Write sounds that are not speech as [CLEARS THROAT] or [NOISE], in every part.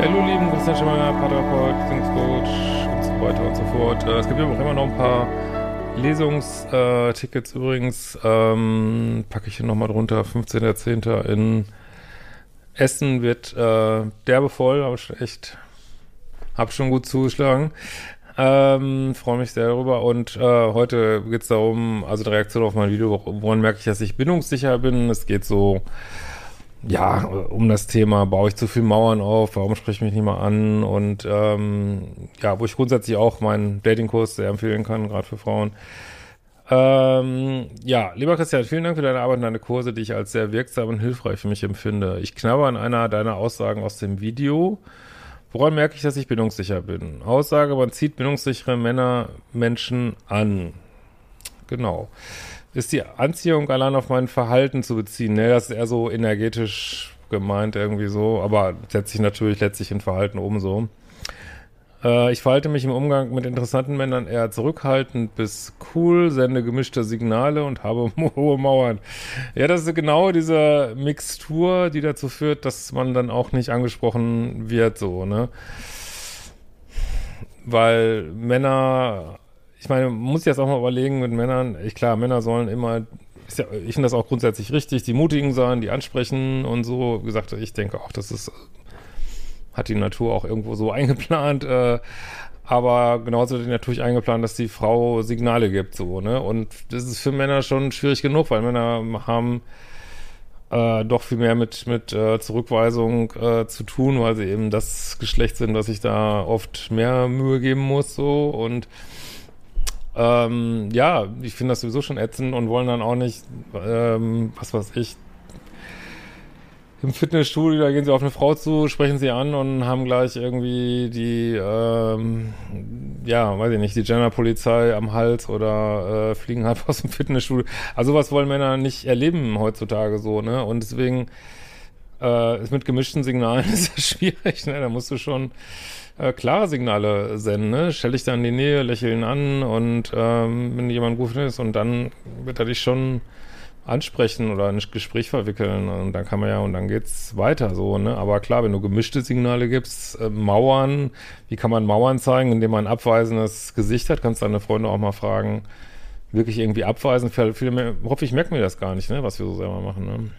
Hallo lieben, Christian Schimmer, Paartherapeut, Beziehungscoach und so weiter und so fort. Äh, Es gibt übrigens immer noch ein paar Lesungstickets übrigens. Ähm, packe ich hier nochmal drunter. 15.10. in Essen wird äh, derbe aber ich echt, hab schon gut zugeschlagen. Ähm, freue mich sehr darüber. Und äh, heute geht es darum, also die Reaktion auf mein Video, woran merke ich, dass ich bindungssicher bin. Es geht so ja, um das Thema, baue ich zu viel Mauern auf, warum spreche ich mich nicht mal an und ähm, ja, wo ich grundsätzlich auch meinen Datingkurs sehr empfehlen kann, gerade für Frauen. Ähm, ja, lieber Christian, vielen Dank für deine Arbeit und deine Kurse, die ich als sehr wirksam und hilfreich für mich empfinde. Ich knabber an einer deiner Aussagen aus dem Video. Woran merke ich, dass ich bindungssicher bin? Aussage, man zieht bindungssichere Männer, Menschen an. Genau ist die Anziehung allein auf mein Verhalten zu beziehen. Ne, das ist eher so energetisch gemeint irgendwie so, aber setzt sich natürlich letztlich in Verhalten um so. Äh, ich verhalte mich im Umgang mit interessanten Männern eher zurückhaltend bis cool, sende gemischte Signale und habe [LAUGHS] hohe Mauern. Ja, das ist genau diese Mixtur, die dazu führt, dass man dann auch nicht angesprochen wird, so, ne? Weil Männer ich meine, man muss das auch mal überlegen mit Männern. Ich, klar, Männer sollen immer, ja, ich finde das auch grundsätzlich richtig, die mutigen sein, die ansprechen und so. Wie gesagt, ich denke auch, das ist, hat die Natur auch irgendwo so [LAUGHS] eingeplant. Äh, aber genauso hat die natürlich eingeplant, dass die Frau Signale gibt, so, ne? Und das ist für Männer schon schwierig genug, weil Männer haben äh, doch viel mehr mit, mit äh, Zurückweisung äh, zu tun, weil sie eben das Geschlecht sind, was sich da oft mehr Mühe geben muss, so. Und ähm, ja, ich finde das sowieso schon ätzend und wollen dann auch nicht, ähm, was weiß ich, im Fitnessstudio, da gehen sie auf eine Frau zu, sprechen sie an und haben gleich irgendwie die, ähm, ja, weiß ich nicht, die Genderpolizei am Hals oder äh, fliegen [LAUGHS] halt aus dem Fitnessstudio. Also was wollen Männer nicht erleben heutzutage so, ne? Und deswegen äh, ist mit gemischten Signalen [LAUGHS] ist das schwierig, ne? Da musst du schon äh, klare Signale senden, ne? Stell dich da in die Nähe, lächel ihn an und ähm, wenn jemand gut ist und dann wird er dich schon ansprechen oder ein Gespräch verwickeln und dann kann man ja und dann geht's weiter so, ne? Aber klar, wenn du gemischte Signale gibst, äh, Mauern, wie kann man Mauern zeigen, indem man ein abweisendes Gesicht hat, kannst deine Freunde auch mal fragen, wirklich irgendwie abweisen. Viele, hoffe ich, merken wir das gar nicht, ne, was wir so selber machen, ne?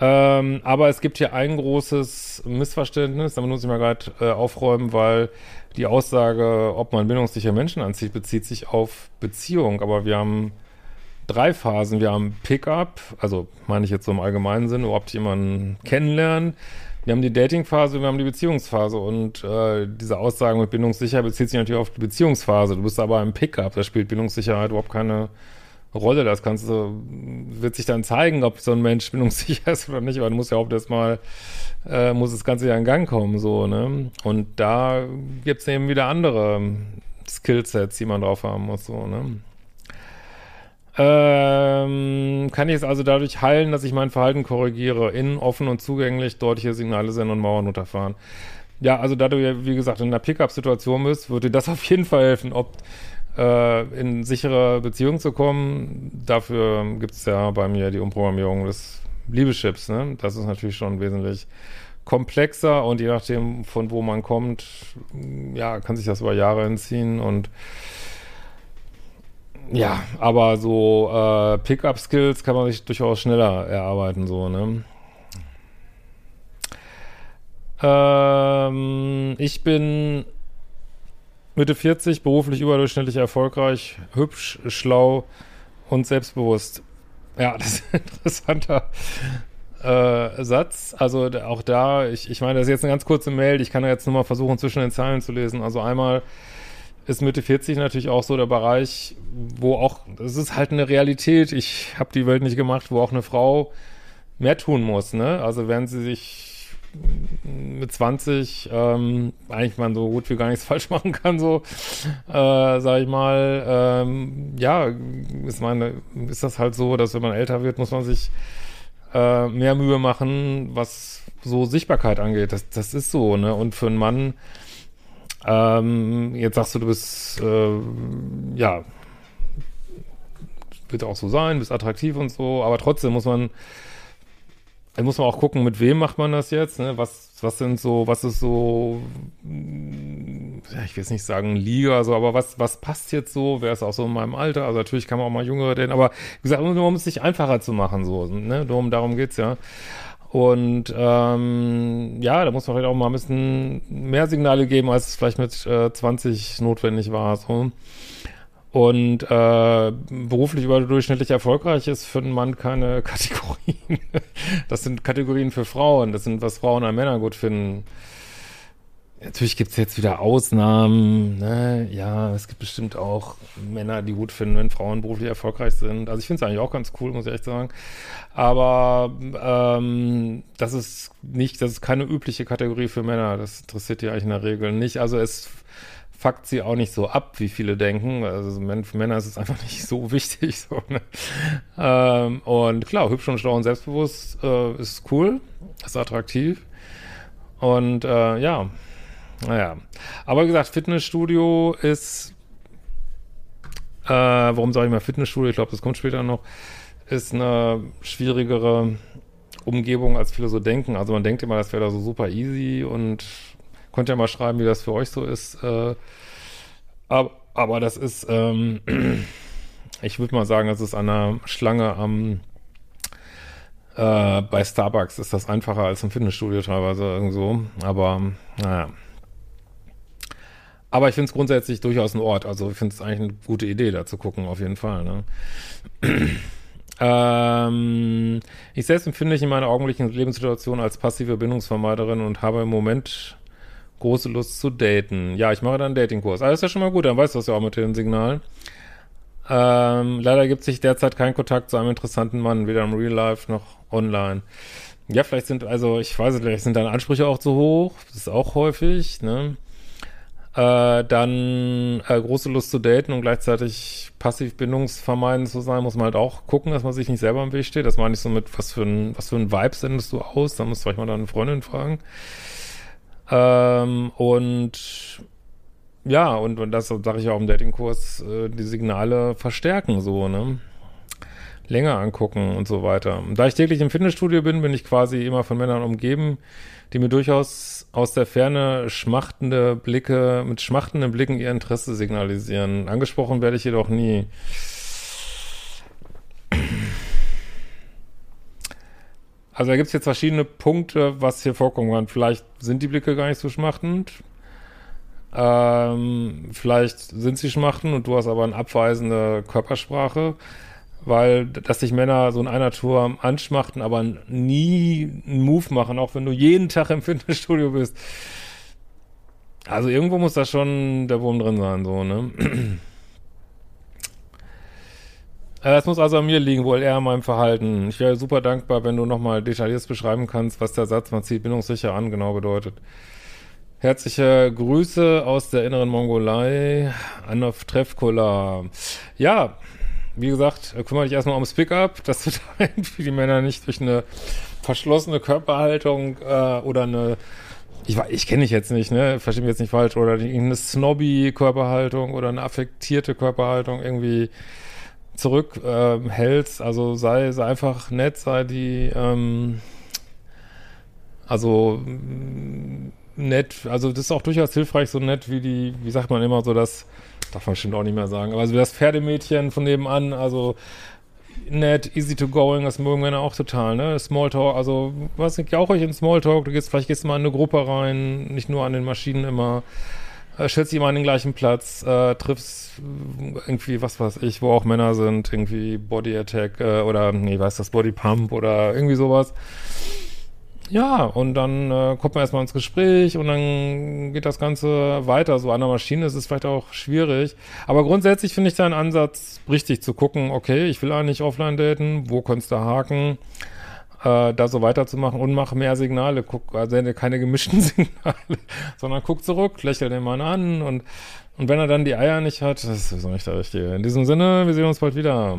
Ähm, aber es gibt hier ein großes Missverständnis, damit muss ich mal gerade äh, aufräumen, weil die Aussage, ob man bindungssicher Menschen anzieht, bezieht sich auf Beziehung. Aber wir haben drei Phasen. Wir haben Pickup, also meine ich jetzt so im allgemeinen Sinne, überhaupt jemanden kennenlernen. Wir haben die Dating-Phase, wir haben die Beziehungsphase und äh, diese Aussage mit bindungssicher bezieht sich natürlich auf die Beziehungsphase. Du bist aber im Pickup, da spielt Bindungssicherheit überhaupt keine Rolle. Das kannst du, wird sich dann zeigen, ob so ein Mensch [LAUGHS] bindungssicher ist oder nicht, aber du musst ja auch das mal, äh, muss das Ganze ja in Gang kommen, so, ne? Und da gibt's eben wieder andere Skillsets, die man drauf haben muss, so, ne? Ähm, kann ich es also dadurch heilen, dass ich mein Verhalten korrigiere, innen offen und zugänglich, deutliche Signale senden und Mauern unterfahren? Ja, also da du ja, wie gesagt, in einer Pickup-Situation bist, würde dir das [LAUGHS] auf jeden Fall helfen, ob in sichere Beziehung zu kommen. Dafür gibt es ja bei mir die Umprogrammierung des Liebeschips. Ne? Das ist natürlich schon wesentlich komplexer und je nachdem, von wo man kommt, ja, kann sich das über Jahre hinziehen und ja, aber so äh, Pickup-Skills kann man sich durchaus schneller erarbeiten, so, ne? Ähm, ich bin Mitte 40, beruflich überdurchschnittlich erfolgreich, hübsch, schlau und selbstbewusst. Ja, [LAUGHS] das ist ein interessanter äh, Satz. Also auch da, ich, ich meine, das ist jetzt eine ganz kurze Mail, ich kann ja jetzt nur mal versuchen, zwischen den Zeilen zu lesen. Also einmal ist Mitte 40 natürlich auch so der Bereich, wo auch, das ist halt eine Realität, ich habe die Welt nicht gemacht, wo auch eine Frau mehr tun muss, ne? Also wenn sie sich mit 20 ähm, eigentlich man so gut wie gar nichts [LAUGHS] falsch machen kann, so äh, sag ich mal, ähm, ja, ist meine, ist das halt so, dass wenn man älter wird, muss man sich äh, mehr Mühe machen, was so Sichtbarkeit angeht. Das, das ist so, ne? Und für einen Mann, ähm, jetzt sagst du, du bist, äh, ja, wird auch so sein, bist attraktiv und so, aber trotzdem muss man da muss man auch gucken, mit wem macht man das jetzt, ne? Was, was sind so, was ist so, ja, ich will jetzt nicht sagen Liga, so, aber was, was passt jetzt so? Wer ist auch so in meinem Alter? Also natürlich kann man auch mal Jüngere reden, aber wie gesagt, um es sich einfacher zu machen, so, ne? Darum, darum geht's ja. Und ähm, ja, da muss man vielleicht auch mal ein bisschen mehr Signale geben, als es vielleicht mit äh, 20 notwendig war. So. Und äh, beruflich überdurchschnittlich erfolgreich ist für einen Mann keine [LAUGHS] Kategorien. Das sind Kategorien für Frauen. Das sind, was Frauen an Männern gut finden. Natürlich gibt's jetzt wieder Ausnahmen. Ne? Ja, es gibt bestimmt auch Männer, die gut finden, wenn Frauen beruflich erfolgreich sind. Also ich finde es eigentlich auch ganz cool, muss ich echt sagen. Aber ähm, das ist nicht, das ist keine übliche Kategorie für Männer. Das interessiert die eigentlich in der Regel nicht. Also es fuckt sie auch nicht so ab, wie viele denken. Also für Männer ist es einfach [LAUGHS] nicht so wichtig. So, ne? ähm, und klar, hübsch und schlau und selbstbewusst äh, ist cool, ist attraktiv. Und äh, ja, naja. Aber wie gesagt, Fitnessstudio ist, äh, warum sage ich mal Fitnessstudio? Ich glaube, das kommt später noch, ist eine schwierigere Umgebung, als viele so denken. Also man denkt immer, das wäre da so super easy und Könnt ihr mal schreiben, wie das für euch so ist. Äh, aber, aber das ist, ähm, [CLEARS THROAT] ich würde mal sagen, das ist an der Schlange am äh, bei Starbucks ist das einfacher als im Fitnessstudio teilweise irgendwo. Aber naja. Aber ich finde es grundsätzlich durchaus ein Ort. Also ich finde es eigentlich eine gute Idee, da zu gucken, auf jeden Fall. Ne? [CLEARS THROAT] ähm, ich selbst empfinde mich in meiner augenblicklichen Lebenssituation als passive Bindungsvermeiderin und habe im Moment große Lust zu daten. Ja, ich mache dann einen Datingkurs. Alles ist ja schon mal gut, dann weißt du das ja auch mit den Signalen. Ähm, leider gibt sich derzeit kein Kontakt zu einem interessanten Mann, weder im Real Life noch online. Ja, vielleicht sind, also ich weiß nicht, vielleicht sind deine Ansprüche auch zu hoch. Das ist auch häufig, ne? Äh, dann äh, große Lust zu daten und gleichzeitig passiv bindungsvermeiden zu sein, muss man halt auch gucken, dass man sich nicht selber im Weg steht. Das meine ich so mit, was für ein, was für ein Vibe sendest du aus? Da musst du vielleicht mal deine Freundin fragen. Ähm, und ja, und, und das sage ich auch im Datingkurs, äh, die Signale verstärken so, ne? Länger angucken und so weiter. Da ich täglich im Fitnessstudio bin, bin ich quasi immer von Männern umgeben, die mir durchaus aus der Ferne schmachtende Blicke, mit schmachtenden Blicken ihr Interesse signalisieren. Angesprochen werde ich jedoch nie. Also da gibt es jetzt verschiedene Punkte, was hier vorkommen kann. Vielleicht sind die Blicke gar nicht so schmachtend. Ähm, vielleicht sind sie schmachten und du hast aber eine abweisende Körpersprache, weil dass sich Männer so in einer Tour anschmachten, aber nie einen Move machen, auch wenn du jeden Tag im Fitnessstudio bist. Also irgendwo muss da schon der Wurm drin sein, so, ne? Es muss also an mir liegen, wohl eher an meinem Verhalten. Ich wäre super dankbar, wenn du nochmal detailliert beschreiben kannst, was der Satz, man zieht bindungssicher an, genau bedeutet. Herzliche Grüße aus der inneren Mongolei, Anov Trefkola. Ja, wie gesagt, kümmere dich erstmal ums Pickup, dass du [LAUGHS] da irgendwie die Männer nicht durch eine verschlossene Körperhaltung äh, oder eine ich, ich kenne dich jetzt nicht, ne? Verstehe mich jetzt nicht falsch. Oder eine snobby Körperhaltung oder eine affektierte Körperhaltung irgendwie zurückhältst. Äh, also sei, sei einfach nett, sei die, ähm, also mm, nett, also das ist auch durchaus hilfreich, so nett wie die, wie sagt man immer so, das darf man bestimmt auch nicht mehr sagen, aber so das Pferdemädchen von nebenan, also nett, easy to going, das mögen Männer auch total, ne? Smalltalk, also was ich auch euch in Smalltalk, du gehst, vielleicht gehst du mal in eine Gruppe rein, nicht nur an den Maschinen immer stellst sie immer an den gleichen Platz, äh, triffst irgendwie, was weiß ich, wo auch Männer sind, irgendwie Body Attack äh, oder, nee, weiß das, Body Pump oder irgendwie sowas. Ja, und dann äh, kommt man erstmal ins Gespräch und dann geht das Ganze weiter. So an der Maschine ist es vielleicht auch schwierig. Aber grundsätzlich finde ich deinen Ansatz richtig zu gucken, okay, ich will eigentlich offline daten, wo kannst du haken? Äh, da so weiterzumachen und mach mehr Signale, guck, also keine gemischten [LAUGHS] Signale, sondern guck zurück, lächel den Mann an und, und wenn er dann die Eier nicht hat, das ist nicht der Richtige. In diesem Sinne, wir sehen uns bald wieder.